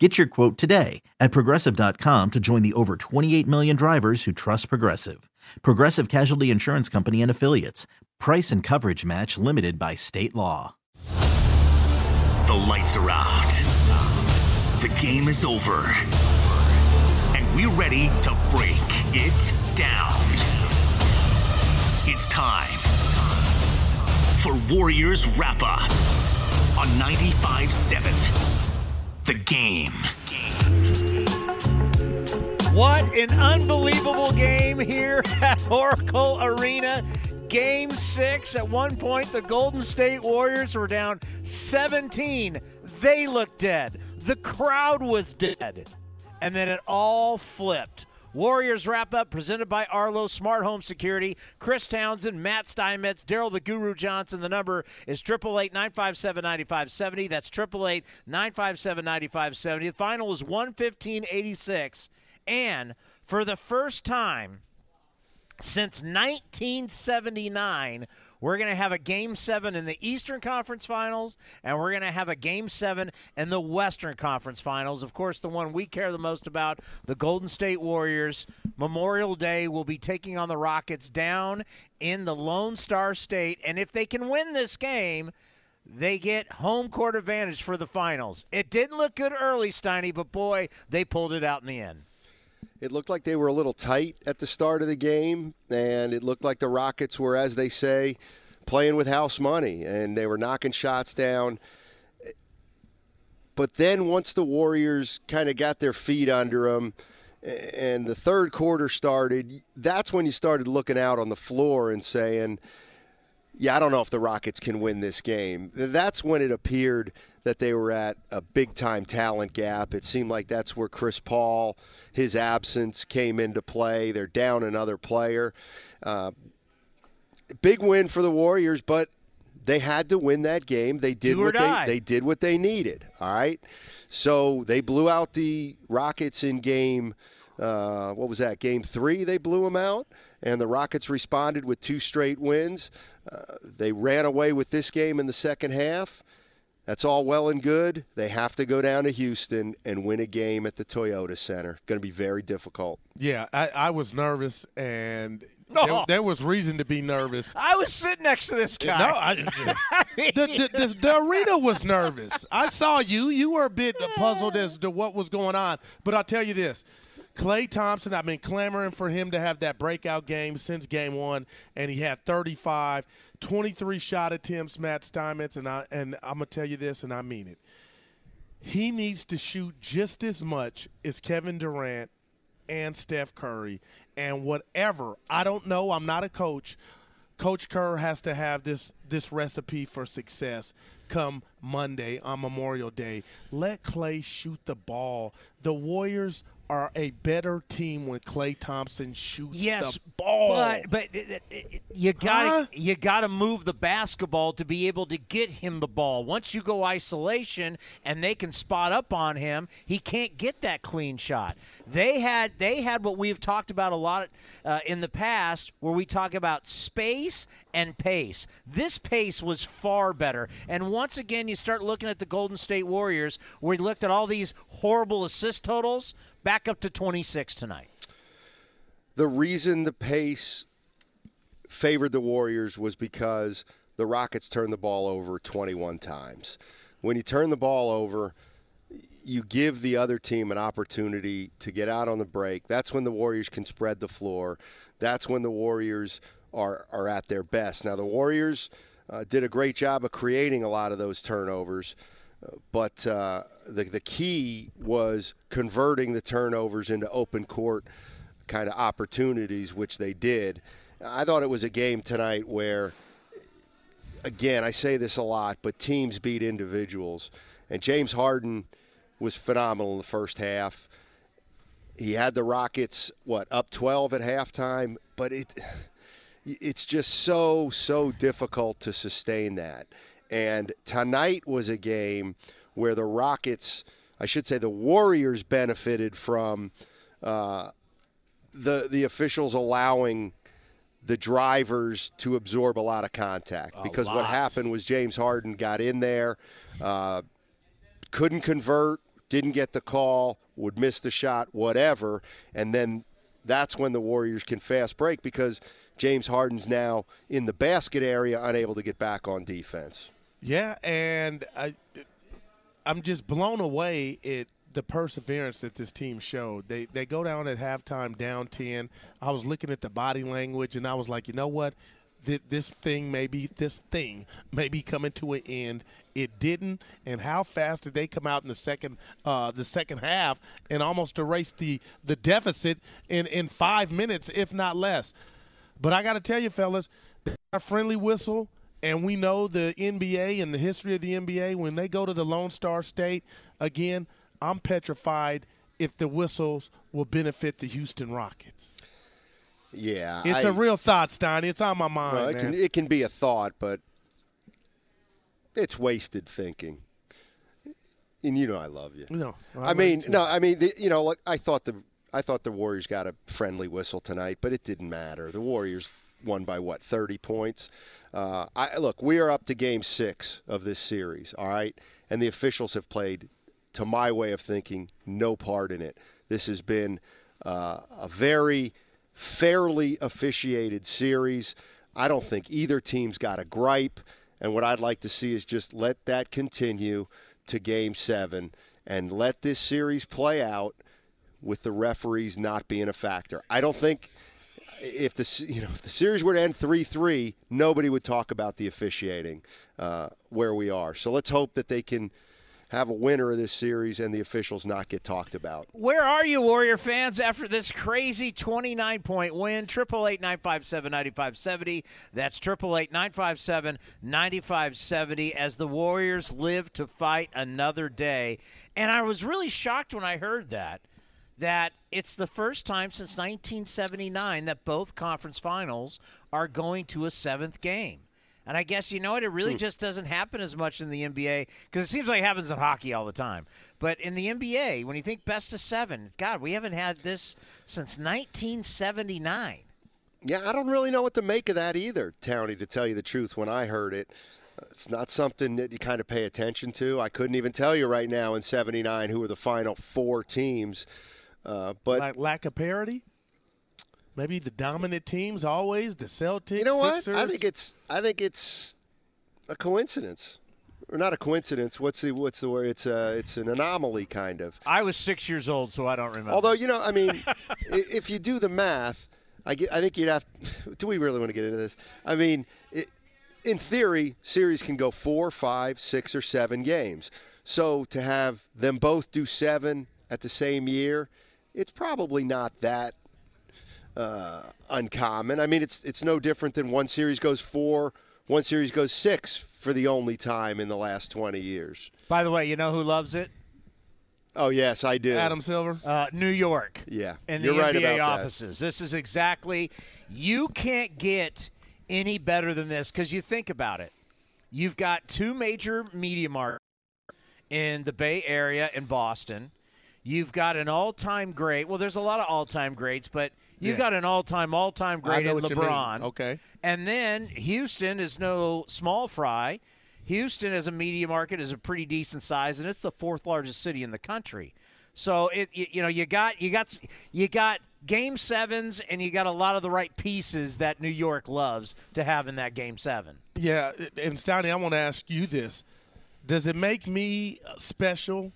Get your quote today at progressive.com to join the over 28 million drivers who trust Progressive. Progressive Casualty Insurance Company and Affiliates. Price and coverage match limited by state law. The lights are out. The game is over. And we're ready to break it down. It's time for Warriors Wrap Up on 95.7 the game. What an unbelievable game here at Oracle Arena. Game six. At one point, the Golden State Warriors were down 17. They looked dead. The crowd was dead. And then it all flipped. Warriors wrap up presented by Arlo Smart Home Security. Chris Townsend, Matt Steinmetz, Daryl the Guru Johnson. The number is 888 957 9570. That's 888 957 9570. The final is 115 86. And for the first time since 1979, we're going to have a game seven in the Eastern Conference Finals, and we're going to have a game seven in the Western Conference Finals. Of course, the one we care the most about, the Golden State Warriors. Memorial Day will be taking on the Rockets down in the Lone Star State, and if they can win this game, they get home court advantage for the finals. It didn't look good early, Steiny, but boy, they pulled it out in the end. It looked like they were a little tight at the start of the game, and it looked like the Rockets were, as they say, playing with house money, and they were knocking shots down. But then once the Warriors kind of got their feet under them, and the third quarter started, that's when you started looking out on the floor and saying, yeah, I don't know if the Rockets can win this game. That's when it appeared – that they were at a big time talent gap. It seemed like that's where Chris Paul, his absence came into play. They're down another player. Uh, big win for the Warriors, but they had to win that game. They did what they, they did what they needed. All right, so they blew out the Rockets in game. Uh, what was that? Game three, they blew them out, and the Rockets responded with two straight wins. Uh, they ran away with this game in the second half. That's all well and good. They have to go down to Houston and win a game at the Toyota Center. Going to be very difficult. Yeah, I, I was nervous, and oh. there, there, was reason to be nervous. I was sitting next to this guy. No, I, the, the, the, the, arena was nervous. I saw you. You were a bit puzzled as to what was going on. But I'll tell you this. Klay Thompson, I've been clamoring for him to have that breakout game since game one, and he had 35. 23 shot attempts, Matt Steinmetz, and I and I'm gonna tell you this, and I mean it. He needs to shoot just as much as Kevin Durant and Steph Curry, and whatever. I don't know. I'm not a coach. Coach Kerr has to have this this recipe for success come Monday on Memorial Day. Let Klay shoot the ball. The Warriors are a better team when Klay Thompson shoots yes, the ball. But but it, it, you got huh? you got to move the basketball to be able to get him the ball. Once you go isolation and they can spot up on him, he can't get that clean shot. They had they had what we've talked about a lot uh, in the past, where we talk about space and pace. This pace was far better. And once again, you start looking at the Golden State Warriors, where we looked at all these horrible assist totals back up to 26 tonight. The reason the pace favored the Warriors was because the Rockets turned the ball over 21 times. When you turn the ball over, you give the other team an opportunity to get out on the break. That's when the Warriors can spread the floor. That's when the Warriors are, are at their best. Now, the Warriors uh, did a great job of creating a lot of those turnovers. But uh, the the key was converting the turnovers into open court kind of opportunities, which they did. I thought it was a game tonight where, again, I say this a lot, but teams beat individuals, and James Harden was phenomenal in the first half. He had the Rockets what up 12 at halftime, but it it's just so so difficult to sustain that. And tonight was a game where the Rockets, I should say, the Warriors benefited from uh, the the officials allowing the drivers to absorb a lot of contact A because lot. what happened was James Harden got in there, uh, couldn't convert, didn't get the call, would miss the shot, whatever, and then that's when the Warriors can fast break because James Harden's now in the basket area, unable to get back on defense. Yeah, and I, I'm just blown away at the perseverance that this team showed. They they go down at halftime down ten. I was looking at the body language and I was like, you know what? Th- This thing may be this thing may be coming to an end. It didn't, and how fast did they come out in the second uh, the second half and almost erase the the deficit in in five minutes, if not less. But I got to tell you, fellas, a friendly whistle, and we know the NBA and the history of the NBA. When they go to the Lone Star State again, I'm petrified if the whistles will benefit the Houston Rockets. Yeah, It's a a real thought, Steiny. It's on my mind, Well, it can it can be a thought, but it's wasted thinking. And you know I love you. no, I, mean, no, I mean, the, you know, like I thought the I thought the Warriors got a friendly whistle tonight, but it didn't matter. The Warriors won by what, 30 points? Uh, I look, we are up to game six of this series, all right, and the officials have played, to my way of thinking, no part in it. This has been uh, a very fairly officiated series. I don't think either team's got a gripe. And what I'd like to see is just let that continue to game seven and let this series play out with the referees not being a factor. I don't think if the you know if the series were to end three three, nobody would talk about the officiating uh, where we are. So let's hope that they can have a winner of this series and the officials not get talked about. Where are you, Warrior fans, after this crazy 29 point win? 888 957 9570. That's 888 957 9570 as the Warriors live to fight another day. And I was really shocked when I heard that. That it's the first time since 1979 that both conference finals are going to a seventh game. And I guess you know what? It really hmm. just doesn't happen as much in the NBA because it seems like it happens in hockey all the time. But in the NBA, when you think best of seven, God, we haven't had this since 1979. Yeah, I don't really know what to make of that either, Townie, to tell you the truth. When I heard it, it's not something that you kind of pay attention to. I couldn't even tell you right now in 79 who were the final four teams. Uh, but like lack of parity. Maybe the dominant teams always the Celtics. you know what? Sixers. I think it's I think it's a coincidence. Or not a coincidence. What's the what's the word? It's a it's an anomaly kind of. I was six years old, so I don't remember. Although you know, I mean, if you do the math, I, get, I think you'd have. Do we really want to get into this? I mean, it, in theory, series can go four, five, six, or seven games. So to have them both do seven at the same year, it's probably not that uh, uncommon. I mean, it's it's no different than one series goes four, one series goes six for the only time in the last twenty years. By the way, you know who loves it? Oh yes, I do. Adam Silver. Uh, New York. Yeah, in you're the right NBA about that. offices. This is exactly you can't get any better than this because you think about it. You've got two major media markets in the Bay Area and Boston. You've got an all-time great. Well, there's a lot of all-time greats, but you've Yeah. got an all-time all-time great in what you mean. LeBron. Okay. And then Houston is no small fry. Houston as a media market is a pretty decent size, and it's the fourth largest city in the country. So it you, you know you got you got you got game sevens, and you got a lot of the right pieces that New York loves to have in that game seven. Yeah, and Stoney, I want to ask you this: Does it make me special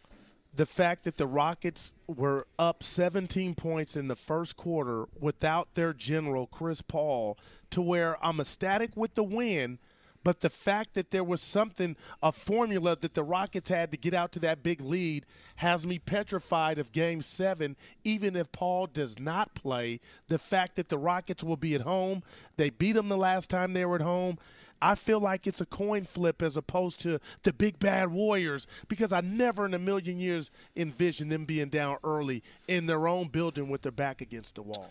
the fact that the Rockets were up 17 points in the first quarter without their general Chris Paul, to where I'm ecstatic with the win? But the fact that there was something, a formula that the Rockets had to get out to that big lead, has me petrified of game seven, even if Paul does not play. The fact that the Rockets will be at home, they beat them the last time they were at home. I feel like it's a coin flip as opposed to the big bad Warriors because I never in a million years envisioned them being down early in their own building with their back against the wall.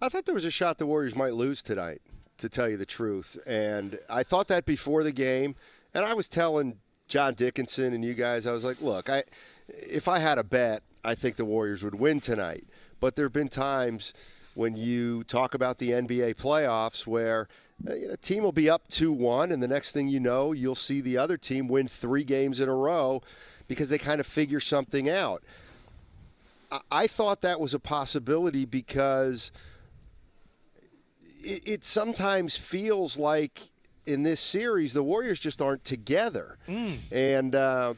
I thought there was a shot the Warriors might lose tonight, to tell you the truth. And I thought that before the game, and I was telling John Dickinson and you guys, I was like, look, I if I had a bet, I think the Warriors would win tonight. But there have been times when you talk about the NBA playoffs where uh, you know, a team will be up 2-1 and the next thing you know, you'll see the other team win 3 games in a row because they kind of figure something out. I, I thought that was a possibility because it, it sometimes feels like in this series the Warriors just aren't together. Mm. And uh,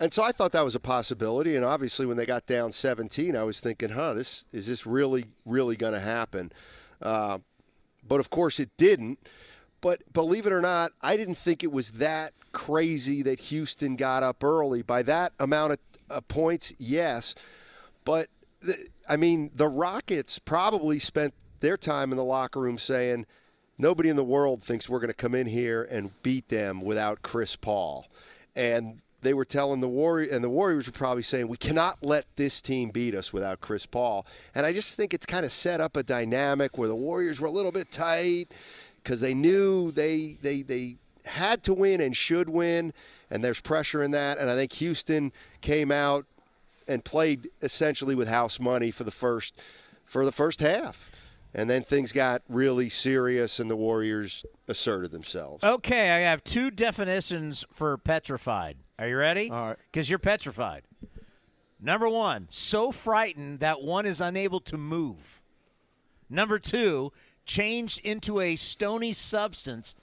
and so I thought that was a possibility. And obviously, when they got down 17, I was thinking, huh, this is this really, really going to happen? Uh, but of course, it didn't. But believe it or not, I didn't think it was that crazy that Houston got up early. By that amount of uh, points, yes. But, the, I mean, the Rockets probably spent their time in the locker room saying, nobody in the world thinks we're going to come in here and beat them without Chris Paul. And they were telling the Warriors, and the Warriors were probably saying, we cannot let this team beat us without Chris Paul. And I just think it's kind of set up a dynamic where the Warriors were a little bit tight because they knew they, they, they had to win and should win, and there's pressure in that. And I think Houston came out and played essentially with house money for the first for the first half. And then things got really serious, and the Warriors asserted themselves. Okay, I have two definitions for petrified. Are you ready? All right. Because you're petrified. Number one, so frightened that one is unable to move. Number two, changed into a stony substance.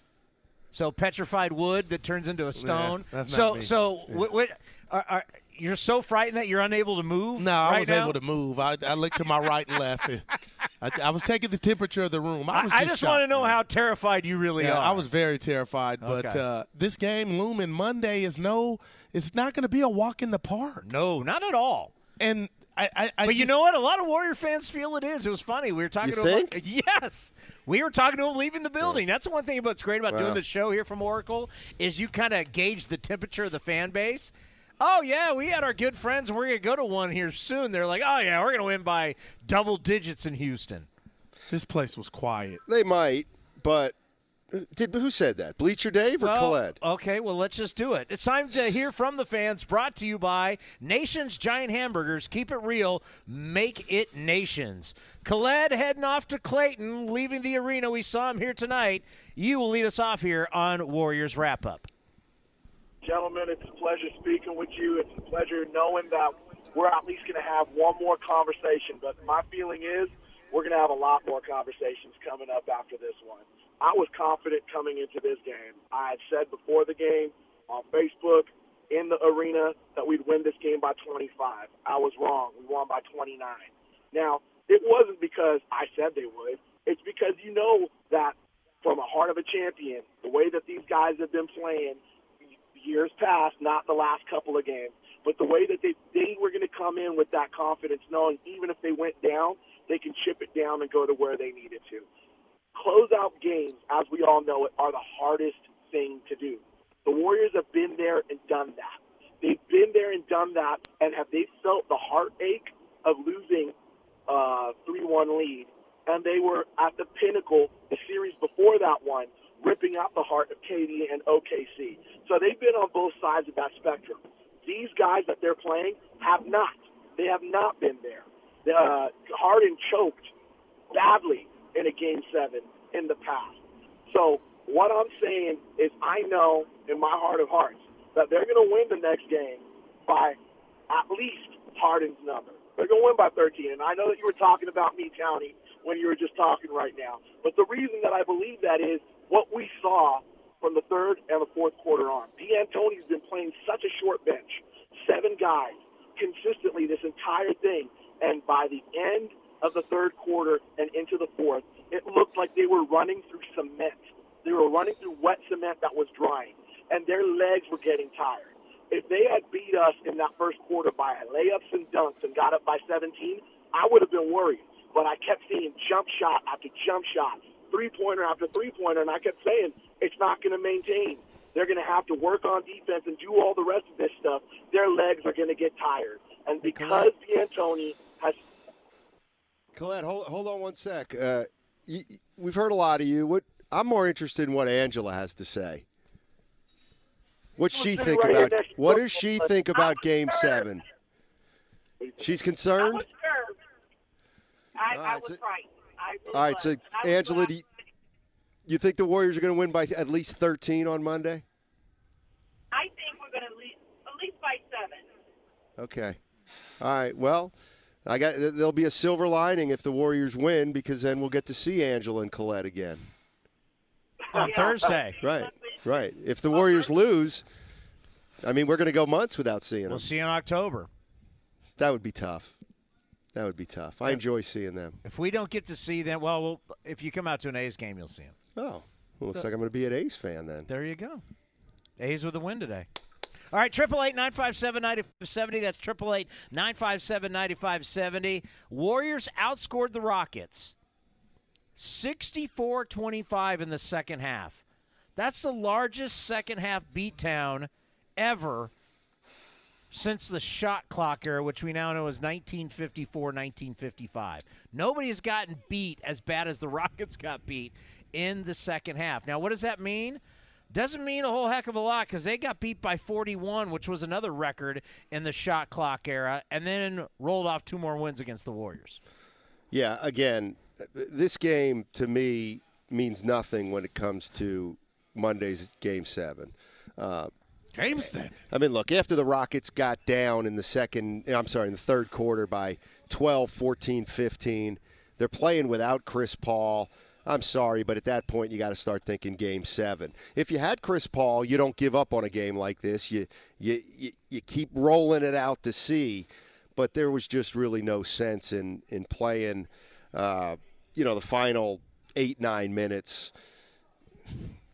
So petrified wood that turns into a stone. Yeah, so so yeah. are, are, you're so frightened that you're unable to move. No, I was now? able to move. I, I looked to my right and left. I, I, was taking the temperature of the room. I, just, I just want to know how terrified you really yeah, are. I was very terrified. But okay. uh, this game looming Monday is no. It's not going to be a walk in the park. No, not at all. And I, I, I but just, you know what? A lot of Warrior fans feel it is. It was funny. We were talking you to think? him. Yes, we were talking to him leaving the building. Yeah. That's the one thing about that's great about doing the show here from Oracle is you kind of gauge the temperature of the fan base. Oh yeah, we had our good friends. We're gonna go to one here soon. They're like, oh yeah, we're gonna win by double digits in Houston. This place was quiet. They might, but uh, did who said that? Bleacher Dave or well, Khaled? Okay, well let's just do it. It's time to hear from the fans. Brought to you by Nations Giant Hamburgers. Keep it real, make it Nations. Khaled heading off to Clayton, leaving the arena. We saw him here tonight. You will lead us off here on Warriors Wrap Up. Gentlemen, it's a pleasure speaking with you. It's a pleasure knowing that we're at least going to have one more conversation. But my feeling is we're going to have a lot more conversations coming up after this one. I was confident coming into this game. I had said before the game on Facebook, in the arena, that we'd win this game by 25. I was wrong. We won by 29. Now, it wasn't because I said they would. It's because you know that from a heart of a champion, the way that these guys have been playing years past, not the last couple of games, but the way that they, they were going to come in with that confidence, knowing even if they went down, they can chip it down and go to where they needed to. Closeout games, as we all know it, are the hardest thing to do. The Warriors have been there and done that. They've been there and done that, and have they felt the heartache of losing a uh, 3-1 lead? And they were at the pinnacle the series before that one, ripping out the heart of KD and OKC. So they've been on both sides of that spectrum. These guys that they're playing have not. They have not been there. Uh, Harden choked badly in a game seven in the past. So what I'm saying is I know in my heart of hearts that they're going to win the next game by at least Harden's number. They're going to win by 13. And I know that you were talking about me, Townie, when you were just talking right now. But the reason that I believe that is what we saw from the third and the fourth quarter on. D'Antoni's been playing such a short bench, seven guys consistently this entire thing. And by the end of the third quarter and into the fourth, it looked like they were running through cement. They were running through wet cement that was drying, and their legs were getting tired. If they had beat us in that first quarter by layups and dunks and got up by 17, I would have been worried. But I kept seeing jump shot after jump shot, three pointer after three pointer, and I kept saying it's not going to maintain. They're going to have to work on defense and do all the rest of this stuff. Their legs are going to get tired, and because D'Antoni has. Colette, hold hold on one sec. Uh, you, we've heard a lot of you. What I'm more interested in what Angela has to say. What's she think right about? What does she think about Game. Seven? She's I concerned. was. I, All I was so- right. I really All right, was. so And I was Angela, do you, you think the Warriors are going to win by at least 13 on Monday? I think we're going to lead at least by seven. Okay. All right. Well, I got there'll be a silver lining if the Warriors win because then we'll get to see Angela and Colette again. on Yeah. Thursday. Right. Right. If the Warriors lose, I mean, we're going to go months without seeing them. We'll see you in October. That would be tough. That would be tough. I enjoy seeing them. If we don't get to see them, well, we'll if you come out to an A's game, you'll see them. Oh, well, looks like I'm going to be an A's fan then. There you go. A's with a win today. All right, triple eight nine five seven ninety five seventy. That's triple eight nine five seven ninety five seventy. Warriors outscored the Rockets 64-25 in the second half. That's the largest second half beatdown ever since the shot clock era, which we now know is 1954-1955. Nobody has gotten beat as bad as the Rockets got beat in the second half. Now, what does that mean? Doesn't mean a whole heck of a lot because they got beat by 41, which was another record in the shot clock era, and then rolled off two more wins against the Warriors. Yeah, again, th- this game to me means nothing when it comes to Monday's game seven. Uh, Game seven. I mean, look, after the Rockets got down in the second, I'm sorry, in the third quarter by 12, 14, 15, they're playing without Chris Paul. I'm sorry, but at that point, you got to start thinking game seven. If you had Chris Paul, you don't give up on a game like this. You, you, you, you keep rolling it out to see. But there was just really no sense in, in playing, uh, you know, the final eight, nine minutes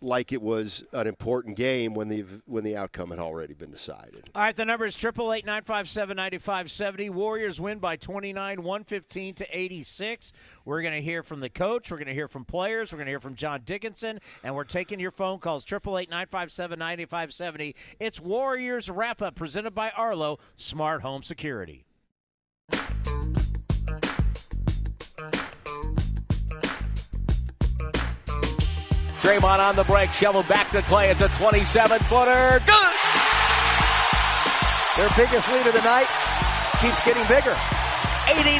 like it was an important game when the when the outcome had already been decided. All right, the number is triple eight nine five seven ninety five seventy. Warriors win by 29, 115 to 86. We're going to hear from the coach. We're going to hear from players. We're going to hear from John Dickinson. And we're taking your phone calls triple eight nine five seven ninety five seventy. It's Warriors Wrap Up presented by Arlo Smart Home Security. Draymond on the break, shoveled back to Klay. It's a 27 footer. Good! Their biggest lead of the night keeps getting bigger. 89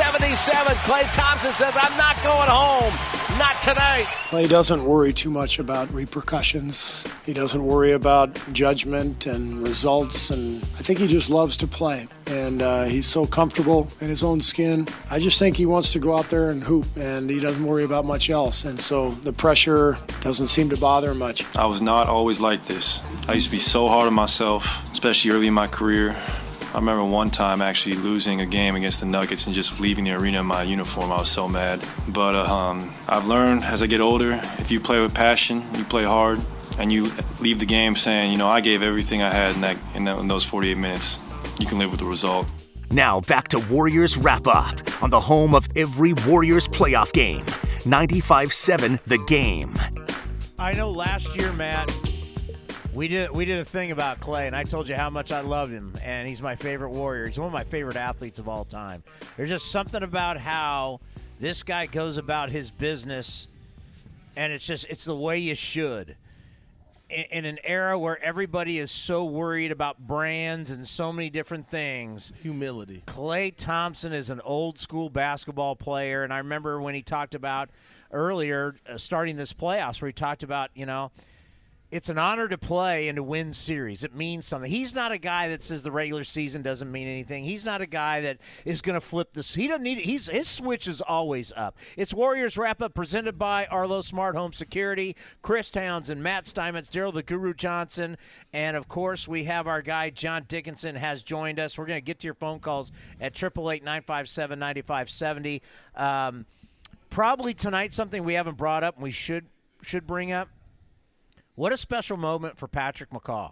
77. Klay Thompson says, I'm not going home. Not tonight. Klay doesn't worry too much about repercussions. He doesn't worry about judgment and results, and I think he just loves to play. And uh, he's so comfortable in his own skin. I just think he wants to go out there and hoop, and he doesn't worry about much else. And so the pressure doesn't seem to bother him much. I was not always like this. I used to be so hard on myself, especially early in my career. I remember one time actually losing a game against the Nuggets and just leaving the arena in my uniform. I was so mad. But uh, um, I've learned as I get older, if you play with passion, you play hard, and you leave the game saying, you know, I gave everything I had in, that, in, that, in those 48 minutes, you can live with the result. Now back to Warriors Wrap Up on the home of every Warriors playoff game. 95 7 the game. I know last year, Matt, we did we did a thing about Klay, and I told you how much I love him, and he's my favorite Warrior. He's one of my favorite athletes of all time. There's just something about how this guy goes about his business, and it's just it's the way you should. In, in an era where everybody is so worried about brands and so many different things, Humility. Klay Thompson is an old school basketball player, and I remember when he talked about earlier uh, starting this playoffs, where he talked about you know it's an honor to play and to win series. It means something. He's not a guy that says the regular season doesn't mean anything. He's not a guy that is going to flip this. He doesn't need. He's his switch is always up. It's Warriors wrap up presented by Arlo Smart Home Security, Chris Townsend, Matt Steinmetz, Daryl the Guru Johnson, and of course we have our guy John Dickinson has joined us. We're going to get to your phone calls at triple eight nine five seven ninety five seventy. Um, probably tonight something we haven't brought up and we should should bring up. What a special moment for Patrick McCaw.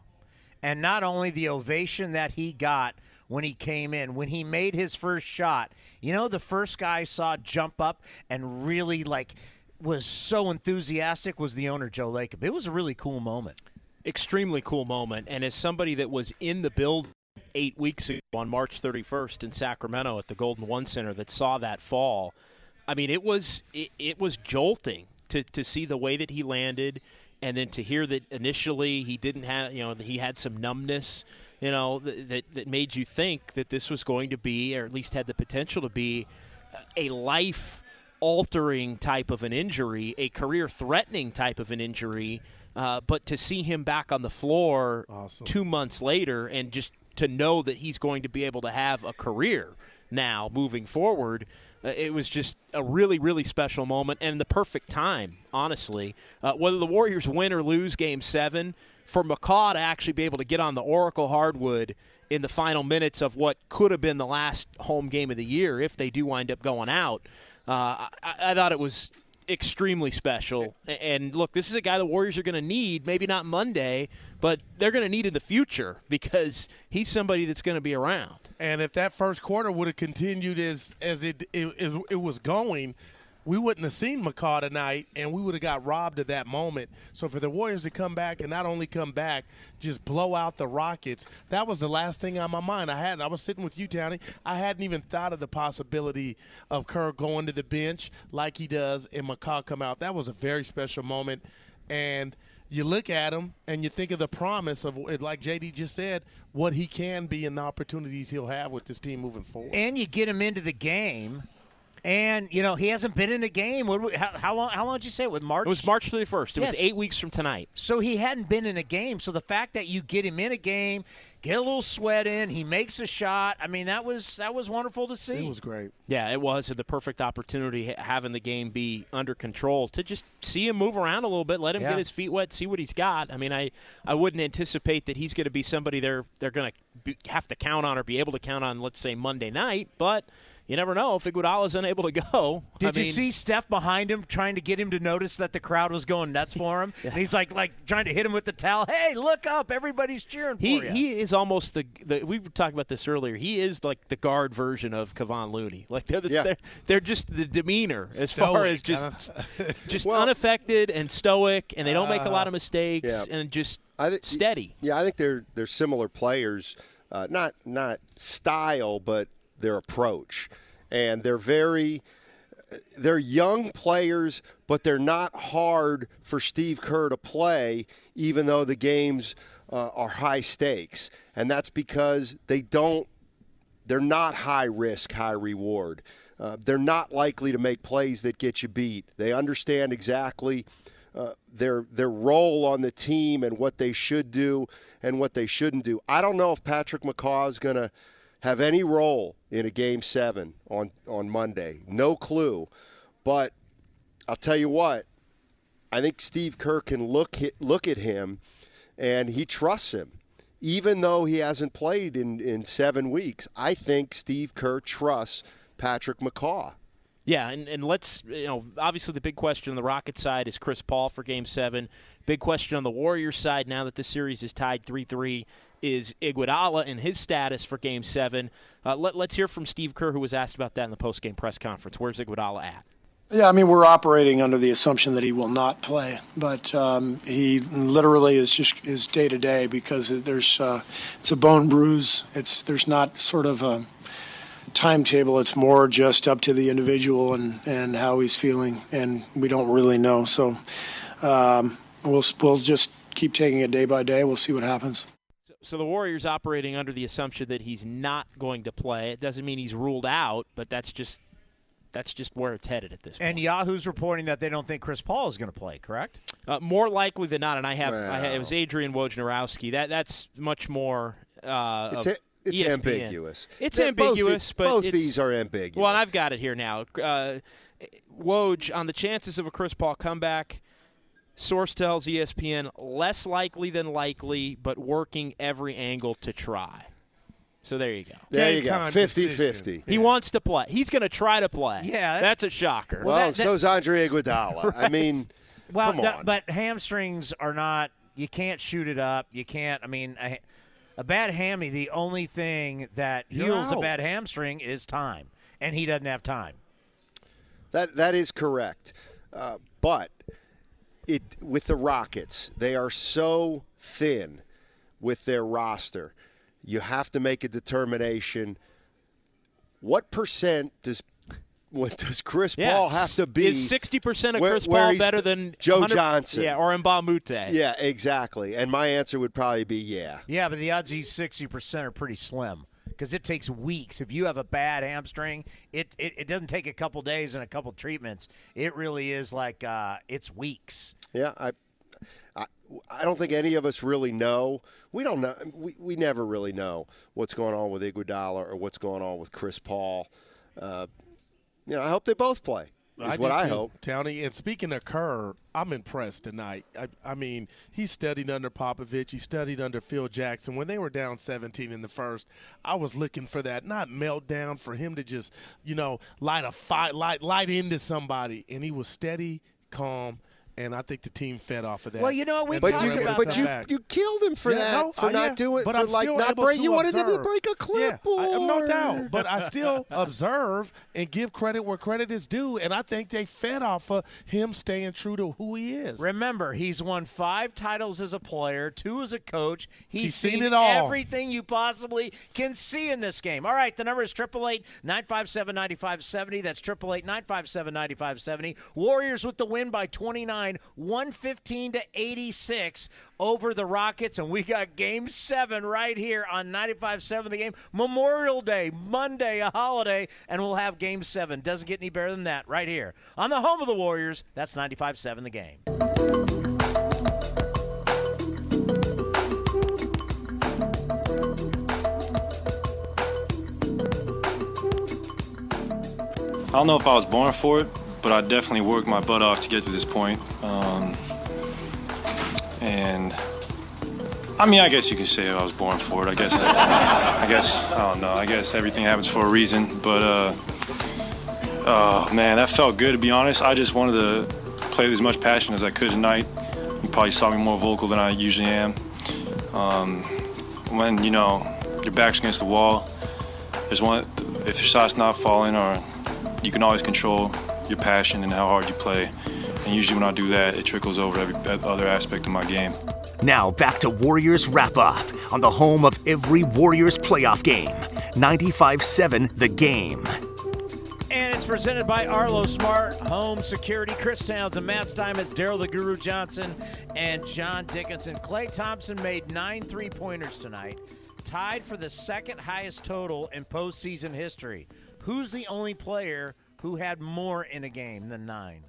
And not only the ovation that he got when he came in, when he made his first shot. You know, the first guy I saw jump up and really like was so enthusiastic was the owner Joe Lacob. It was a really cool moment. extremely cool moment. And as somebody that was in the build eight weeks ago on March 31st in Sacramento at the Golden One Center that saw that fall, I mean, it was it, it was jolting to to see the way that he landed, and then to hear that initially he didn't have, you know, he had some numbness, you know, that that, that made you think that this was going to be, or at least had the potential to be, a life altering type of an injury, a career threatening type of an injury. Uh, but to see him back on the floor awesome. two months later and just to know that he's going to be able to have a career now moving forward, it was just a really, really special moment and the perfect time, honestly. Uh, whether the Warriors win or lose game seven, for McCaw to actually be able to get on the Oracle hardwood in the final minutes of what could have been the last home game of the year if they do wind up going out. Uh, I, I thought it was extremely special. And look, this is a guy the Warriors are going to need, maybe not Monday, but they're going to need in the future because he's somebody that's going to be around. And if that first quarter would have continued as as it it, it was going, we wouldn't have seen McCaw tonight, and we would have got robbed at that moment. So for the Warriors to come back and not only come back, just blow out the Rockets, that was the last thing on my mind. I hadn't. I was sitting with you, Townie. I hadn't even thought of the possibility of Kerr going to the bench like he does, and McCaw come out. That was a very special moment, and you look at him and you think of the promise of, like JD just said, what he can be and the opportunities he'll have with this team moving forward. And you get him into the game and you know he hasn't been in a game. How, how long? How long did you say it was March? It was March 31st. It yes. was eight weeks from tonight. So he hadn't been in a game. So the fact that you get him in a game, get a little sweat in, he makes a shot. I mean, that was that was wonderful to see. It was great. Yeah, it was the perfect opportunity having the game be under control to just see him move around a little bit, let him yeah. get his feet wet, see what he's got. I mean, I I wouldn't anticipate that he's going to be somebody they're they're going to have to count on or be able to count on. Let's say Monday night, but you never know if Iguodala's unable to go. Did I you mean, see Steph behind him trying to get him to notice that the crowd was going nuts for him? yeah. And he's like, like trying to hit him with the towel. Hey, look up! Everybody's cheering he, for you. He is almost the, the. We were talking about this earlier. He is like the guard version of Kevon Looney. Like they're the, yeah. they're, they're just the demeanor as stoic, far as just just well, unaffected and stoic, and they don't make a lot of Uh, mistakes yeah. and just I th- steady. Yeah, I think they're they're similar players, uh, not not style, but their approach, and they're very they're young players, but they're not hard for Steve Kerr to play, even though the games uh, are high stakes, and that's because they don't they're not high risk, high reward. Uh, they're not likely to make plays that get you beat. They understand exactly uh, their their role on the team and what they should do and what they shouldn't do. I don't know if Patrick McCaw is going to have any role in a game seven on on Monday. No clue, but I'll tell you what. I think Steve Kerr can look look at him, and he trusts him, even though he hasn't played in in seven weeks. I think Steve Kerr trusts Patrick McCaw. Yeah, and, and let's, you know, obviously the big question on the Rockets side is Chris Paul for game seven. Big question on the Warriors side now that the series is tied 3 3 is Iguodala and his status for game seven. Uh, let, let's hear from Steve Kerr, who was asked about that in the post-game press conference. Where's Iguodala at? Yeah, I mean we're operating under the assumption that he will not play, but um, he literally is just is day to day because there's uh, it's a bone bruise. It's there's not sort of a timetable. It's more just up to the individual and, and how he's feeling, and we don't really know. So um, we'll we'll just keep taking it day by day. We'll see what happens. So, so the Warriors operating under the assumption that he's not going to play. It doesn't mean he's ruled out, but that's just that's just where it's headed at this point. And Yahoo's reporting that they don't think Chris Paul is going to play. Correct? Uh, more likely than not, and I have, Wow. I have it was Adrian Wojnarowski. That that's much more. Uh, It's, of a, it's ESPN. ambiguous. It's They're- both ambiguous, the- but both it's- these are ambiguous. Well, and I've got it here now. Uh, Woj on the chances of a Chris Paul comeback. Source tells ESPN less likely than likely, but working every angle to try. So there you go. there you Game go, time 50-50. He wants to play. He's going to try to play. Yeah, that's a shocker. Well, that- that- so's Andre Iguodala. I mean, Well, come th- on. but hamstrings are not. You can't shoot it up. You can't. I mean, a, a bad hammy. The only thing that heals a bad hamstring is time, and he doesn't have time. That that is correct, uh, but it with the Rockets, they are so thin with their roster. You have to make a determination. What percent does what does Chris Yeah, Paul have to be? Is sixty percent of where- Chris where Paul better than Joe 100 Johnson? Yeah, or Mbah a Moute. Yeah, exactly. And my answer would probably be yeah. Yeah, but the odds he's sixty percent are pretty slim because it takes weeks. If you have a bad hamstring, it, it, it doesn't take a couple days and a couple treatments. It really is like uh, it's weeks. Yeah, I, I, I don't think any of us really know. We don't know. We, we never really know what's going on with Iguodala or what's going on with Chris Paul. Uh, you know, I hope they both play. Is I what I too, hope. Townie. And speaking of Kerr, I'm impressed tonight. I, I mean, he studied under Popovich. He studied under Phil Jackson. When they were down 17 in the first, I was looking for that not meltdown for him to just, you know, light a fight, light light into somebody, and he was steady, calm. And I think the team fed off of that. Well, you know what, we But talked were you, about but you, you killed him for Yeah, that, no, for uh, not yeah, doing, but for I'm like still not break. to You wanted them to break a Yeah, clipboard. I, no doubt. But I still observe and give credit where credit is due, and I think they fed off of him staying true to who he is. Remember, he's won five titles as a player, two as a coach. He's, He's seen it all. Everything you possibly can see in this game. All right, the number is 888 957 9570. That's 888 957 9570. Warriors with the win by 29, 115 to 86 over the Rockets. And we got game seven right here on 95 7 the game. Memorial Day, Monday, a holiday, and we'll have game seven. Doesn't get any better than that right here on the home of the Warriors. That's 95 7 the game. I don't know if I was born for it, but I definitely worked my butt off to get to this point. Um, and I mean, I guess you could say I was born for it. I guess. I guess I don't know. I guess everything happens for a reason. But uh, oh man, that felt good to be honest. I just wanted to play with as much passion as I could tonight. You probably saw me more vocal than I usually am. Um, when you know your back's against the wall, there's one. If your shot's not falling, or you can always control your passion and how hard you play. And usually when I do that, it trickles over every other aspect of my game. Now back to Warriors Wrap Up on the home of every Warriors playoff game. 95 7 the game. And it's presented by Arlo Smart Home Security. Chris Townsend Matt Steinmetz, Daryl the Guru Johnson, and John Dickinson. Klay Thompson made nine three pointers tonight, tied for the second highest total in postseason history. Who's the only player who had more in a game than nine?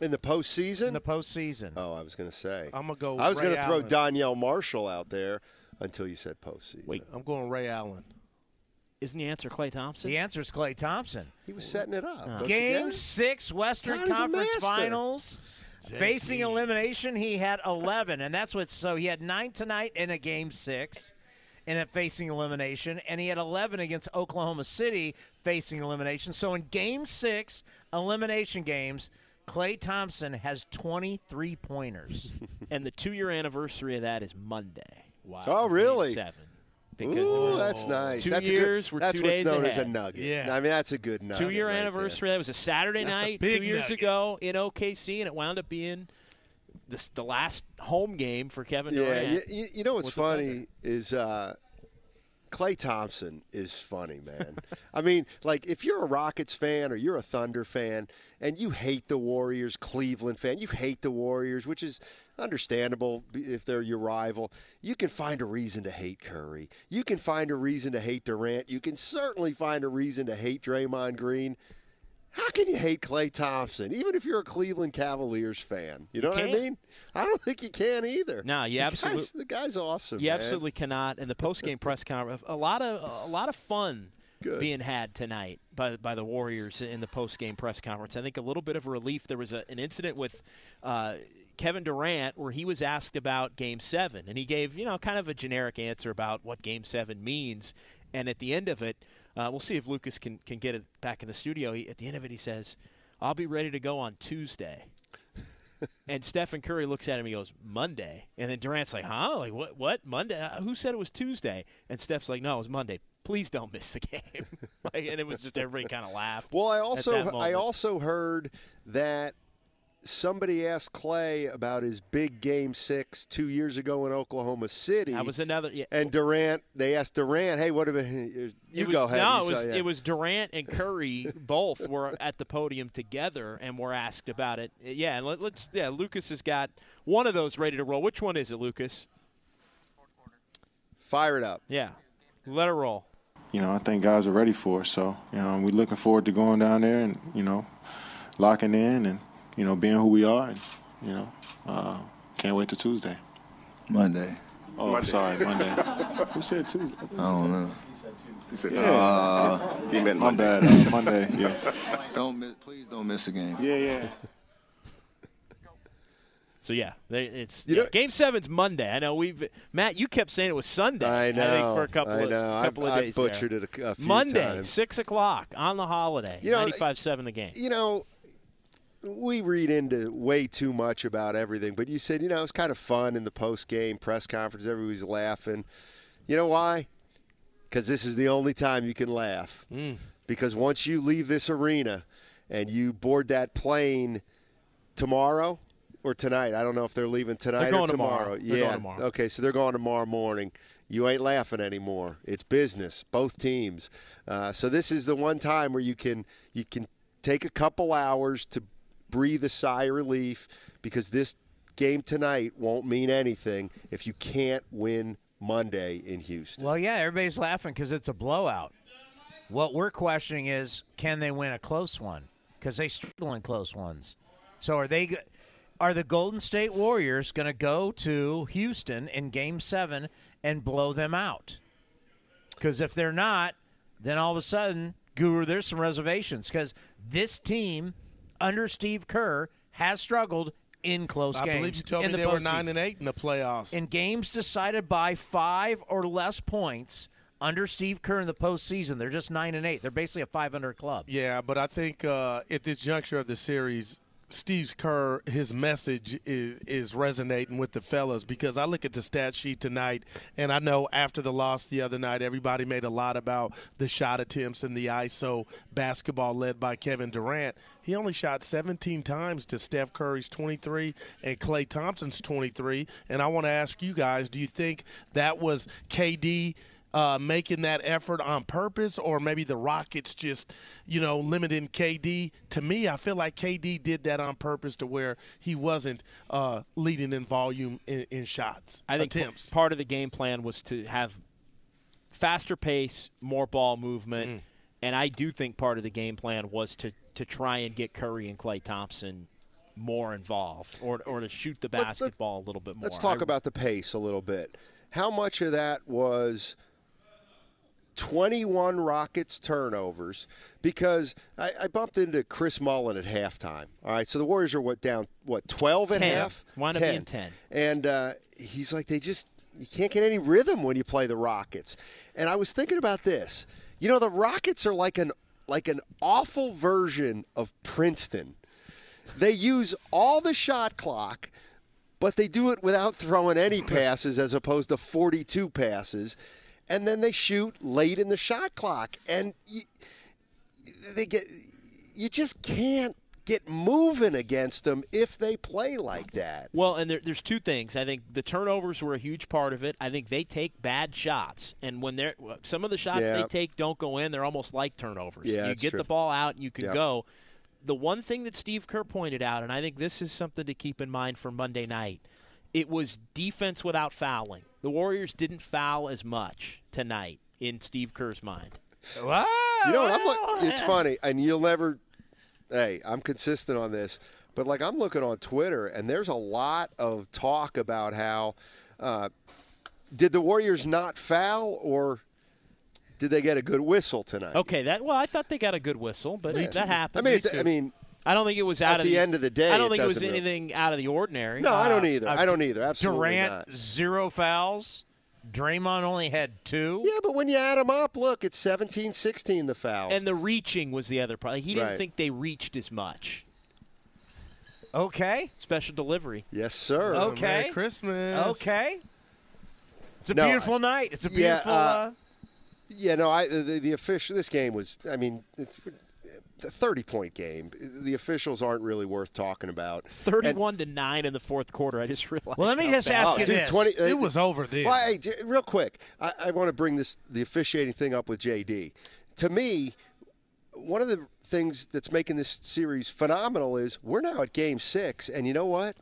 In the postseason? In the postseason. Oh, I was going to say. I'm gonna go. I was going to throw Donyell Marshall out there until you said postseason. Wait, I'm going Ray Allen. Isn't the answer Klay Thompson? The answer is Klay Thompson. He was setting it up. Don't Game it? six, Western Connor's a Conference master. Finals. Facing elimination, he had 11, and that's what. So he had nine tonight in a game six, in a facing elimination, and he had 11 against Oklahoma City facing elimination. So in game six, elimination games, Klay Thompson has 23 pointers. and the two-year anniversary of that is Monday. Wow. Oh, really? Seven. Because Ooh, that's nice. Two that's years, a good, we're that's two what's days known ahead. as a nugget. Yeah. I mean, that's a good nugget. Two-year right there. anniversary. That was a Saturday That's night big two years nugget. ago in OKC, and it wound up being this, the last home game for Kevin Yeah, Durant. you, you know what's funny is uh, Klay Thompson is funny, man. I mean, like if you're a Rockets fan or you're a Thunder fan and you hate the Warriors, Cleveland fan, you hate the Warriors, which is understandable if they're your rival. You can find a reason to hate Curry. You can find a reason to hate Durant. You can certainly find a reason to hate Draymond Green. How can you hate Klay Thompson, even if you're a Cleveland Cavaliers fan? You know what I mean? I don't think you can either. No, you absolutely- the guy's awesome. You man. absolutely cannot. And the post-game press conference, a lot of a lot of fun Good. being had tonight by by the Warriors in the post-game press conference. I think a little bit of relief. There was a, an incident with uh, Kevin Durant where he was asked about Game Seven, and he gave you know kind of a generic answer about what Game Seven means. And at the end of it, uh, we'll see if Lucas can can get it back in the studio. He, at the end of it, he says, "I'll be ready to go on Tuesday." And Stephen Curry looks at him. He goes, "Monday." And then Durant's like, "Huh? Like what? What Monday? Uh, Who said it was Tuesday?" And Steph's like, "No, it was Monday. Please don't miss the game." like, and it was just everybody kind of laughed. Well, I also I also heard that somebody asked Klay about his big game six two years ago in Oklahoma City. That was another. Yeah. And Durant, they asked Durant, "Hey, what have you It was- go ahead?" No, it was, saw- yeah. it was Durant and Curry both were at the podium together and were asked about it. Uh, yeah, and let, us Yeah, Lucas has got one of those ready to roll. Which one is it, Lucas? Fire it up. Yeah, let it roll. you know, I think guys are ready for it. So, you know, we're looking forward to going down there and, you know, locking in and, you know, being who we are. And, you know, uh, can't wait till Tuesday. Monday. Oh, Monday. sorry, Monday. Who said Tuesday? I don't know. He said Yeah. Uh, He meant my Monday. bad. Uh, Monday, yeah. Don't miss, please don't miss a game. Yeah, yeah. So yeah, they, it's You yeah, know- game seven's Monday. I know we've Matt. You kept saying it was Sunday. I know. think for a couple I of know. I've- couple of I've days. there. butchered it a- a few Monday, times. six o'clock on the holiday. You know, Ninety-five seven the game. You know, we read into way too much about everything, but you said, you know, it's kind of fun in the post game press conference. Everybody's laughing. You know why? Because this is the only time you can laugh. Mm. Because once you leave this arena and you board that plane tomorrow or tonight, I don't know if they're leaving tonight going or tomorrow. tomorrow. They're yeah. going tomorrow. Okay, so they're going tomorrow morning. You ain't laughing anymore. It's business, both teams. Uh, so this is the one time where you can you can take a couple hours to breathe a sigh of relief because this game tonight won't mean anything if you can't win Monday in Houston. Well, yeah, everybody's laughing because it's a blowout. What we're questioning is, can they win a close one? Because they struggle in close ones. So are they? Are the Golden State Warriors going to go to Houston in Game Seven and blow them out? Because if they're not, then all of a sudden, Guru, there's some reservations because this team under Steve Kerr has struggled in close I games. believe you told in me the they were nine and eight in the playoffs. In games decided by five or less points under Steve Kerr in the postseason, they're just nine and eight. They're basically a 500 club. Yeah, but I think uh, at this juncture of the series, Steve Kerr, his message is, is resonating with the fellas because I look at the stat sheet tonight, and I know after the loss the other night, everybody made a lot about the shot attempts and the ISO basketball led by Kevin Durant. He only shot 17 times to Steph Curry's 23 and Klay Thompson's 23. And I want to ask you guys, do you think that was KD? Uh, making that effort on purpose, or maybe the Rockets just, you know, limiting KD. To me, I feel like KD did that on purpose to where he wasn't uh, leading in volume in, in shots, I think p- part of the game plan was to have faster pace, more ball movement, Mm. and I do think part of the game plan was to to try and get Curry and Klay Thompson more involved, or or to shoot the Let's- let's- basketball a little bit more. Let's talk I- about the pace a little bit. How much of that was 21 Rockets turnovers? Because I, I bumped into Chris Mullin at halftime. All right, so the Warriors are what down what 12 and a 10. half? Wound up being 10. And uh, he's like, they just you can't get any rhythm when you play the Rockets. And I was thinking about this. You know, the Rockets are like an like an awful version of Princeton. They use all the shot clock, but they do it without throwing any passes as opposed to 42 passes. And then they shoot late in the shot clock. And you, they get you just can't get moving against them if they play like that. Well, and there, there's two things. I think the turnovers were a huge part of it. I think they take bad shots, and when they're some of the shots Yeah. they take don't go in, they're almost like turnovers. Yeah, you get true. the ball out, and you can go. The one thing that Steve Kerr pointed out, and I think this is something to keep in mind for Monday night, it was defense without fouling. The Warriors didn't foul as much tonight in Steve Kerr's mind. Wow. You know what? I'm look, it's funny, and you'll never. Hey, I'm consistent on this, but like I'm looking on Twitter, and there's a lot of talk about how uh, did the Warriors not foul, or did they get a good whistle tonight? Okay, that well, I thought they got a good whistle, but Yeah. that happened. I mean, it- I mean, I don't think it was at out of the end of the day, I don't it think it was doesn't really- anything out of the ordinary. No, I don't Uh, either. uh, I don't either. Absolutely Durant not. zero fouls. Draymond only had two. Yeah, but when you add them up, look, it's 17 16 the fouls. And the reaching was the other problem. He didn't Right. think they reached as much. Okay. Special delivery. yes, sir. Okay. Merry Christmas. Okay. It's a No, beautiful night. It's a yeah, beautiful. uh, uh, Yeah, no, I the, the official. This game was. I mean, it's a 30 point game. The officials aren't really worth talking about. 31 to 9 in the fourth quarter. I just realized. Well, let me just bad ask Oh, you dude, this. 20, It uh, was over then. Well, hey, real quick, I, I want to bring this the officiating thing up with JD. To me, one of the things that's making this series phenomenal is we're now at Game Six, and you know what?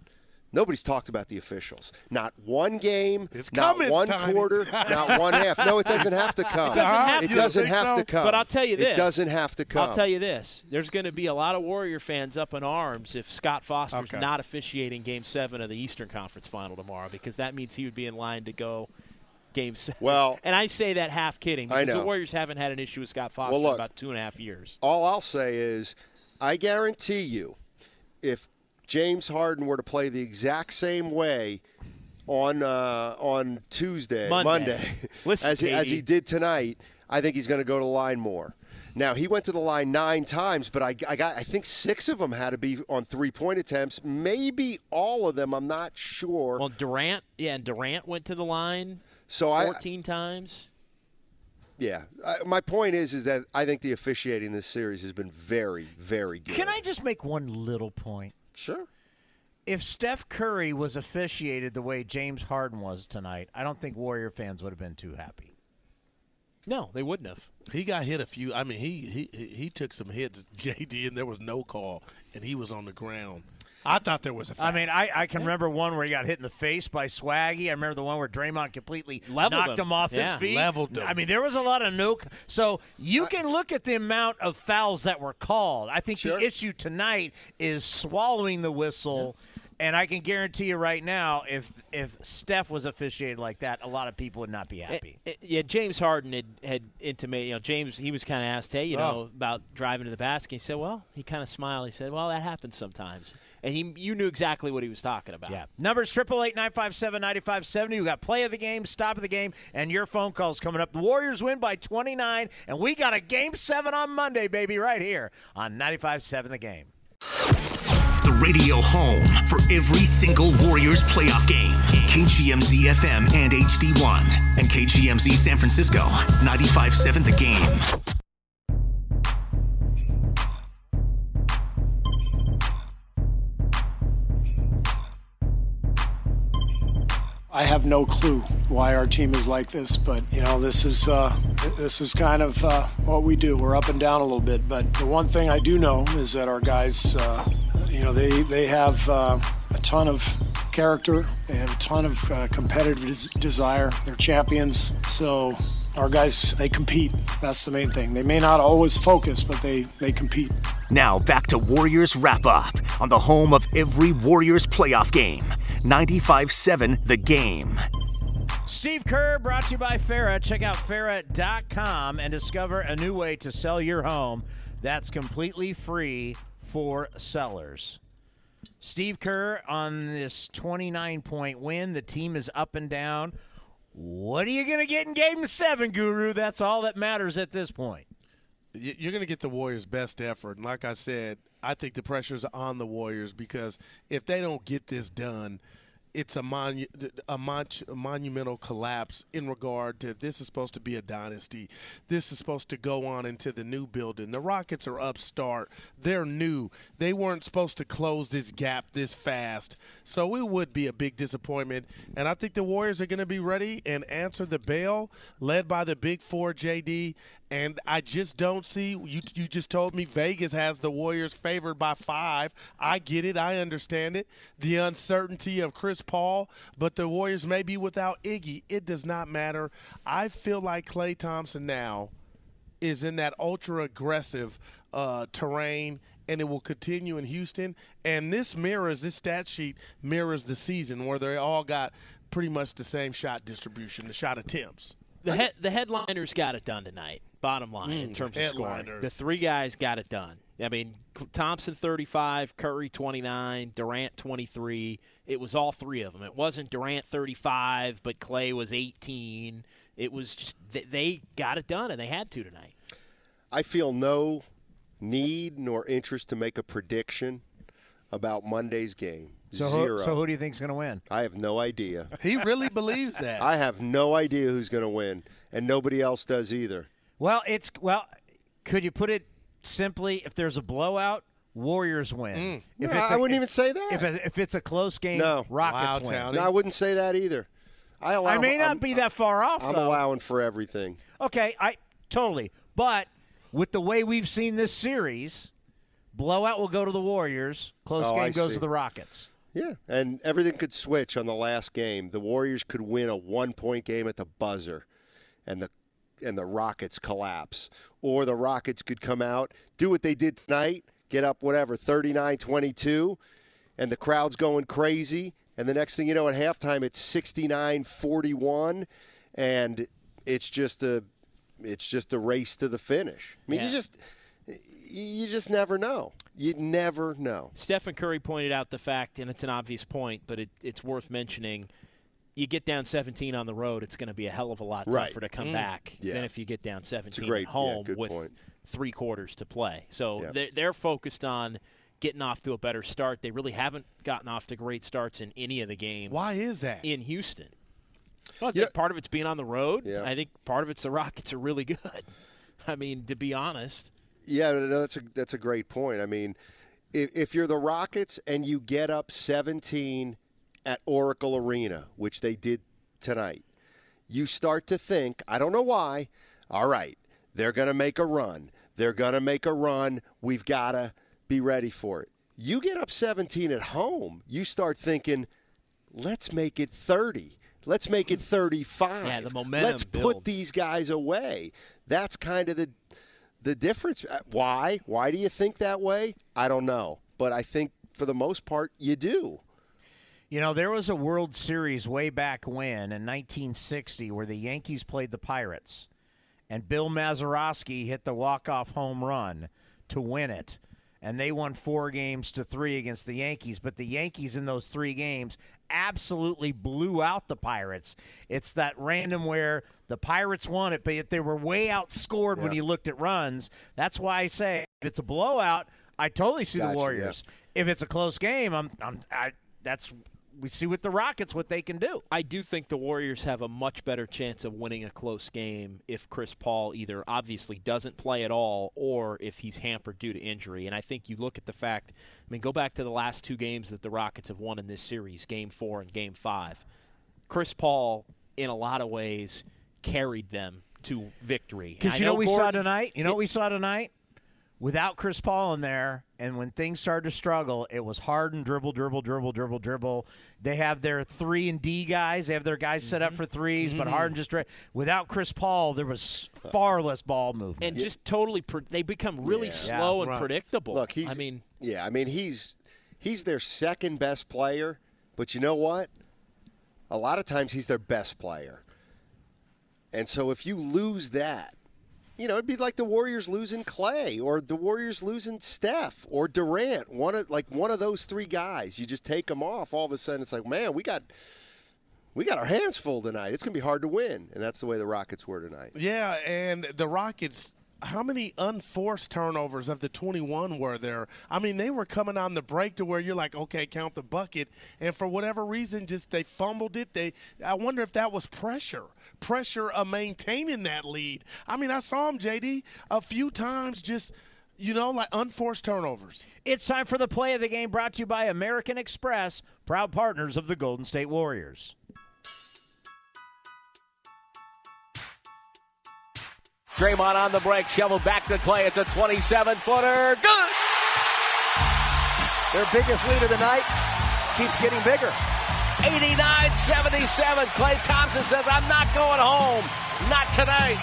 Nobody's talked about the officials. Not one game, It's not coming, one Tiny. quarter, not one half. No, it doesn't have to come. doesn't have It to. doesn't have so? to come. But I'll tell you this. It doesn't have to come. I'll tell you this. There's going to be a lot of Warrior fans up in arms if Scott Foster's Okay. not officiating Game 7 of the Eastern Conference Final tomorrow because that means he would be in line to go Game 7. Well- and I say that half kidding I because the. Warriors haven't had an issue with Scott Foster Well, look. in about two and a half years. All I'll say is, I guarantee you, if James Harden were to play the exact same way on uh, on Tuesday, Monday. Listen, as he, as he did tonight, I think he's going to go to the line more. Now he went to the line nine times, but I, I got I think six of them had to be on three point attempts. Maybe all of them. I'm not sure. Well, Durant, yeah, and Durant went to the line so I 14 times. yeah. I, my point is is that I think the officiating this series has been very very good. Can I just make one little point? Sure. If Steph Curry was officiated the way James Harden was tonight, I don't think Warrior fans would have been too happy. No, they wouldn't have. He got hit a few. I mean, he he he took some hits, JD, and there was no call, and he was on the ground. I thought there was a. Foul. I mean, I, I can remember one where he got hit in the face by Swaggy. I remember the one where Draymond completely Leveled knocked him. him, off Yeah. his feet. Leveled him. I mean, there was a lot of no. So you uh, can look at the amount of fouls that were called. I think Sure. the issue tonight is swallowing the whistle. And I can guarantee you right now, if if Steph was officiated like that, a lot of people would not be happy. Eh, eh, yeah, James Harden had, had intimated, you know, James, he was kind of asked, hey, you know, about driving to the basket. He said, well, he kind of smiled. He said, well, that happens sometimes. And he, you knew exactly what he was talking about. Yeah. Numbers triple eight nine five seven ninety five seventy. We got play of the game, stop of the game, and your phone calls coming up. The Warriors win by twenty nine, and we got a game seven on Monday, baby, right here on 95-7 the game. Radio home for every single Warriors playoff game. KGMZ FM and HD1. And KGMZ San Francisco. 95.7 The Game. I have no clue why our team is like this, but you know this is uh, this is kind of uh, what we do. We're up and down a little bit, but the one thing I do know is that our guys, uh, you know, they they have uh, a ton of character and a ton of uh, competitive des- desire. They're champions, so our guys they compete. That's the main thing. They may not always focus, but they they compete. Now back to Warriors Wrap Up on the home of every Warriors playoff game. 95.7 The Game. Steve Kerr brought to you by Farah. Check out Farah.com and discover a new way to sell your home that's completely free for sellers. Steve Kerr on this 29 point win. The team is up and down. What are you going to get in game seven, Guru? That's all that matters at this point. You're going to get the Warriors' best effort. And like I said, I think the pressure's on the Warriors because if they don't get this done, it's a, monu- a, mon- a monumental collapse in regard to this is supposed to be a dynasty. This is supposed to go on into the new building. The Rockets are upstart. They're new. They weren't supposed to close this gap this fast. So it would be a big disappointment. And I think the Warriors are going to be ready and answer the bell, led by the big four, JD. And I just don't see you. You just told me Vegas has the Warriors favored by five. I get it. I understand it. The uncertainty of Chris Paul, but the Warriors may be without Iggy. It does not matter. I feel like Klay Thompson now is in that ultra aggressive uh, terrain, and it will continue in Houston. And this mirrors this stat sheet mirrors the season where they all got pretty much the same shot distribution, the shot attempts. The, head, the headliners got it done tonight. Bottom line, in Mm, terms of scoring, the three guys got it done. I mean, Thompson 35, Curry 29, Durant 23. It was all three of them. It wasn't Durant 35, but Klay was 18. It was just they got it done, and they had to tonight. I feel no need nor interest to make a prediction about Monday's game. So Zero. who, so who do you think's going to win? I have no idea. He really believes that. I have no idea who's going to win, and nobody else does either. Well, it's well. Could you put it simply if there's a blowout, Warriors win. Mm. If No, it's I a- wouldn't even say that. If, it- if it's a close game, No. Rockets win. No, I wouldn't say that either. I allow. I may not I'm- be that far off. I'm though. allowing for everything. Okay, I totally. But with the way we've seen this series, blowout will go to the Warriors. Close Oh, game I goes see. to the Rockets. Yeah, and everything could switch on the last game. The Warriors could win a one-point game at the buzzer, and the and the Rockets collapse, or the Rockets could come out, do what they did tonight, get up whatever 39-22, and the crowd's going crazy, and the next thing you know at halftime it's 69-41 and it's just a it's just a race to the finish. I mean, you Yeah. just you just never know. You never know. Stephen Curry pointed out the fact, and it's an obvious point, but it, it's worth mentioning. You get down 17 on the road, it's going to be a hell of a lot tougher Right. to come Mm. back Yeah. than if you get down 17 great- at home good with point. three quarters to play. So Yeah. they're, they're focused on getting off to a better start. They really haven't gotten off to great starts in any of the games. Why is that? In Houston. Well, I think part of it's being on the road. Yeah. I think part of it's the Rockets are really good. I mean, to be honest. Yeah, no, that's a that's a great point. I mean, if, if you're the Rockets and you get up 17 at Oracle Arena, which they did tonight, you start to think, I don't know why, all right, they're going to make a run. They're going to make a run. We've got to be ready for it. You get up 17 at home, you start thinking, let's make it 30. Let's make it 35. Yeah, the momentum Let's put these guys away. That's kind of the the difference. uh, Why? Why do you think that way? I don't know, but I think for the most part you do. You know, there was a World Series way back when in 1960 where the Yankees played the Pirates, and Bill Mazeroski hit the walk-off home run to win it. And they won four games to three against the Yankees. But the Yankees in those three games absolutely blew out the Pirates. It's that random where the Pirates won it, but they were way outscored when Yeah. you looked at runs. That's why I say if it's a blowout, I totally see Gotcha, the yeah. Warriors. If it's a close game, I'm, I'm I, that's we see with the Rockets what they can do. I do think the Warriors have a much better chance of winning a close game if Chris Paul either obviously doesn't play at all or if he's hampered due to injury. And I think you look at the fact, I mean, go back to the last two games that the Rockets have won in this series, game four and game five. Chris Paul, in a lot of ways, carried them to victory. Because you know what we saw tonight? You know what we saw tonight? Without Chris Paul in there, and when things started to struggle, it was Harden dribble, dribble, dribble, dribble, dribble. They have their three and D guys. They have their guys set up Mm-hmm. for 3s but Mhm. Harden just without Chris Paul, there was far less ball movement. and just totally, pre- they become really Yeah. slow and Right. predictable. Look, he's I mean, yeah, I mean he's he's their second best player, but you know what? A lot of times he's their best player. And so if you lose that, you know, it'd be like the Warriors losing Klay or the Warriors losing Steph or Durant. One of like one of those three guys. You just take them off. All of a sudden, it's like, man, we got we got our hands full tonight. It's gonna be hard to win, and that's the way the Rockets were tonight. Yeah, and the Rockets. How many unforced turnovers of the 21 were there? I mean, they were coming on the break to where you're like, okay, count the bucket, and for whatever reason, just they fumbled it. They, I wonder if that was pressure, pressure of maintaining that lead. I mean, I saw him, JD, a few times, just you know, like unforced turnovers. It's time for the play of the game brought to you by American Express, proud partners of the Golden State Warriors. Draymond on the break, shoveled back to Klay. It's a 27 footer. Good. Their biggest lead of the night keeps getting bigger. 89 77. Klay Thompson says, I'm not going home. Not tonight.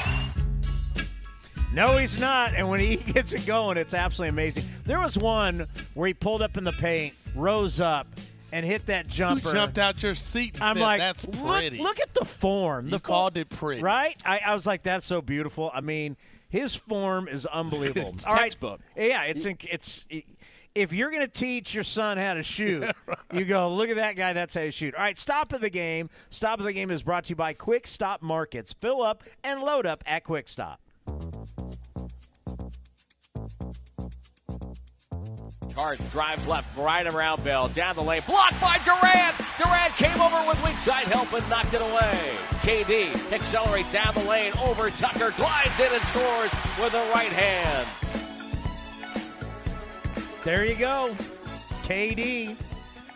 No, he's not. And when he gets it going, it's absolutely amazing. There was one where he pulled up in the paint, rose up, and hit that jumper. You jumped out your seat. And I'm said, like, that's look, pretty. look at the form. You the called it pretty. right? I, I was like, that's so beautiful. I mean, his form is unbelievable. All right. textbook. Yeah, it's inc- it's. If you're going to teach your son how to shoot, you go, look at that guy, that's how you shoot. All right, stop of the game. Stop of the game is brought to you by Quick Stop Markets. Fill up and load up at Quick Stop. Harden drives left, right around Bell, down the lane, blocked by Durant. Durant came over with weak side help and knocked it away. KD accelerates down the lane over Tucker, glides in and scores with the right hand. There you go. KD.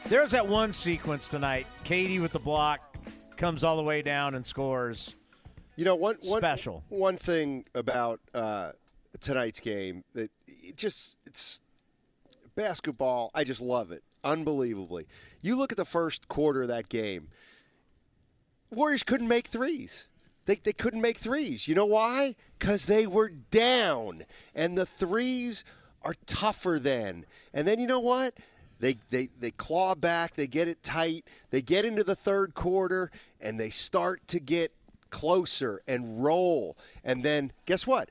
There's that one sequence tonight. KD with the block comes all the way down and scores. You know, one, one special. One thing about uh, tonight's game that it just it's basketball. I just love it unbelievably. You look at the first quarter of that game. Warriors couldn't make threes. They, they couldn't make threes. You know why? Because they were down, and the threes are tougher then. And then you know what? They, they, they claw back, they get it tight, they get into the third quarter, and they start to get closer and roll. And then guess what?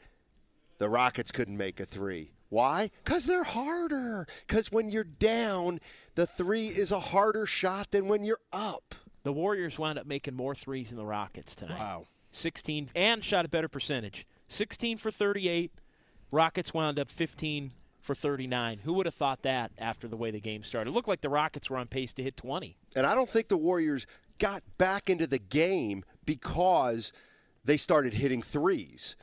The Rockets couldn't make a three. Why? Because they're harder. Because when you're down, the three is a harder shot than when you're up. The Warriors wound up making more threes than the Rockets tonight. Wow. 16 and shot a better percentage. 16 for 38. Rockets wound up 15 for 39. Who would have thought that after the way the game started? It looked like the Rockets were on pace to hit 20. And I don't think the Warriors got back into the game because they started hitting threes.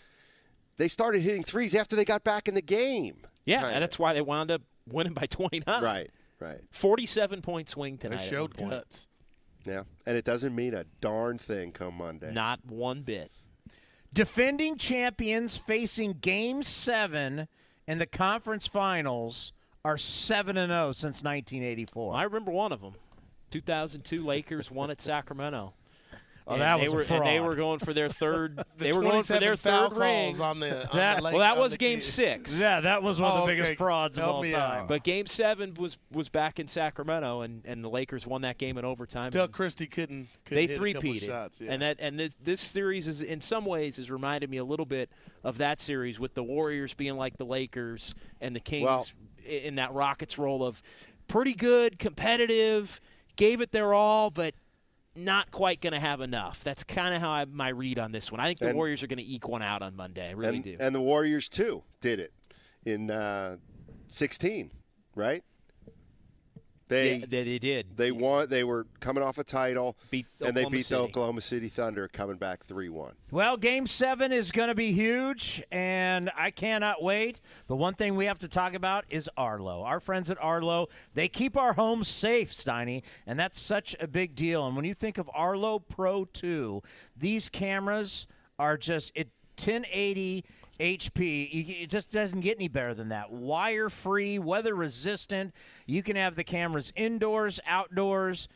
They started hitting threes after they got back in the game. Yeah, kinda. and that's why they wound up winning by 29. Right, right. 47 point swing tonight. They showed guts. Yeah, and it doesn't mean a darn thing come Monday. Not one bit. Defending champions facing game seven in the conference finals are 7 and 0 since 1984. I remember one of them. 2002 Lakers won at Sacramento. Oh, that they was were, a fraud. And they were going for their third. The they were going for their third ring. on the, on That- the Lake- well, that was Game key. Six. Yeah, that was one of Oh, the biggest okay. frauds of all time. out. But Game Seven was was back in Sacramento, and, and the Lakers won that game in overtime. Doug and Christie couldn't. couldn't they hit a couple three-peated, shots. Yeah. and that and this, this series is in some ways has reminded me a little bit of that series with the Warriors being like the Lakers and the Kings Well- in that Rockets role of pretty good, competitive, gave it their all, but not quite going to have enough. That's kind of how I, my read on this one. I think the And- Warriors are going to eke one out on Monday. I really and, do. and the Warriors too did it in uh, 16, right? They yeah, they, they did. they won. They were coming off a title, Beat and they beat City. the Oklahoma City Thunder, coming back three one. Well, game seven is going to be huge, and I cannot wait. But one thing we have to talk about is Arlo. Our friends at Arlo, they keep our homes safe, Steiny, and that's such a big deal. And when you think of Arlo Pro 2, these cameras are just it 1080 HP. It just doesn't get any better than that. Wire free, weather resistant. You can have the cameras indoors, outdoors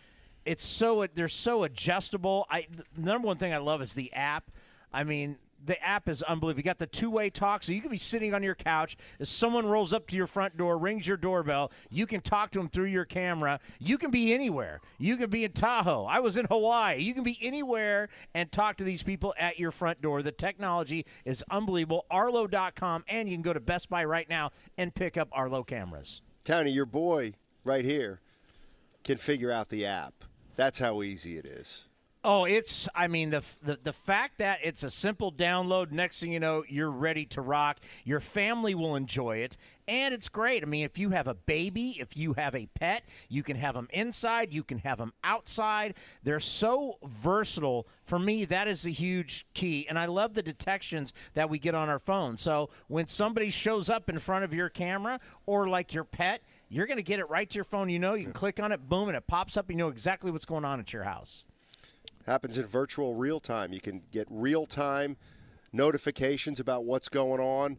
it's so they're so adjustable. I the number one thing I love is the app. I mean, the app is unbelievable. You got the two-way talk, so you can be sitting on your couch. If someone rolls up to your front door, rings your doorbell, you can talk to them through your camera. You can be anywhere. You can be in Tahoe. I was in Hawaii. You can be anywhere and talk to these people at your front door. The technology is unbelievable. Arlo.com, and you can go to Best Buy right now and pick up Arlo cameras. Tony, your boy right here can figure out the app. That's how easy it is. Oh, it's I mean the, the the fact that it's a simple download next thing you know you're ready to rock. Your family will enjoy it and it's great. I mean if you have a baby, if you have a pet, you can have them inside, you can have them outside. They're so versatile. For me that is a huge key and I love the detections that we get on our phone. So when somebody shows up in front of your camera or like your pet, you're going to get it right to your phone. You know, you can click on it, boom, and it pops up. You know exactly what's going on at your house. Happens in virtual real time. You can get real time notifications about what's going on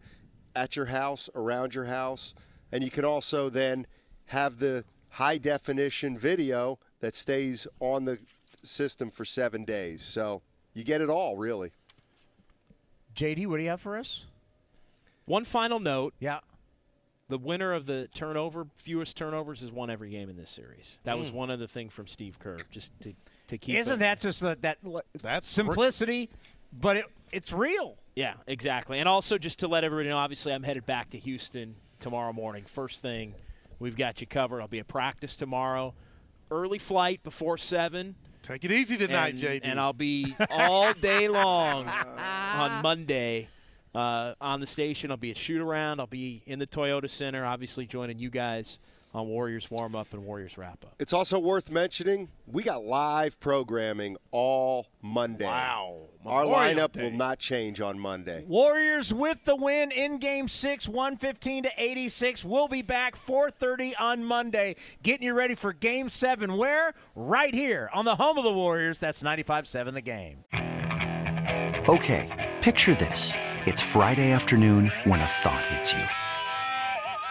at your house, around your house, and you can also then have the high definition video that stays on the system for seven days. So you get it all, really. JD, what do you have for us? One final note. Yeah. The winner of the turnover, fewest turnovers, has won every game in this series. That was Mm. one other thing from Steve Kerr, just to, to keep. Isn't it- that just the, that That's simplicity? But it, it's real. Yeah, exactly. And also, just to let everybody know, obviously, I'm headed back to Houston tomorrow morning. First thing, we've got you covered. I'll be at practice tomorrow. Early flight before 7. Take it easy tonight, and, JD. And I'll be all day long on Monday uh, on the station. I'll be at shoot around. I'll be in the Toyota Center, obviously joining you guys on Warriors warm up and Warriors wrap up. It's also worth mentioning we got live programming all Monday. Wow. Our lineup Day. will not change on Monday. Warriors with the win in Game Six, 115 to 86. We'll be back 4:30 on Monday, getting you ready for Game Seven. Where? Right here on the home of the Warriors. That's 95-7 The Game. Okay, picture this. It's Friday afternoon when a thought hits you.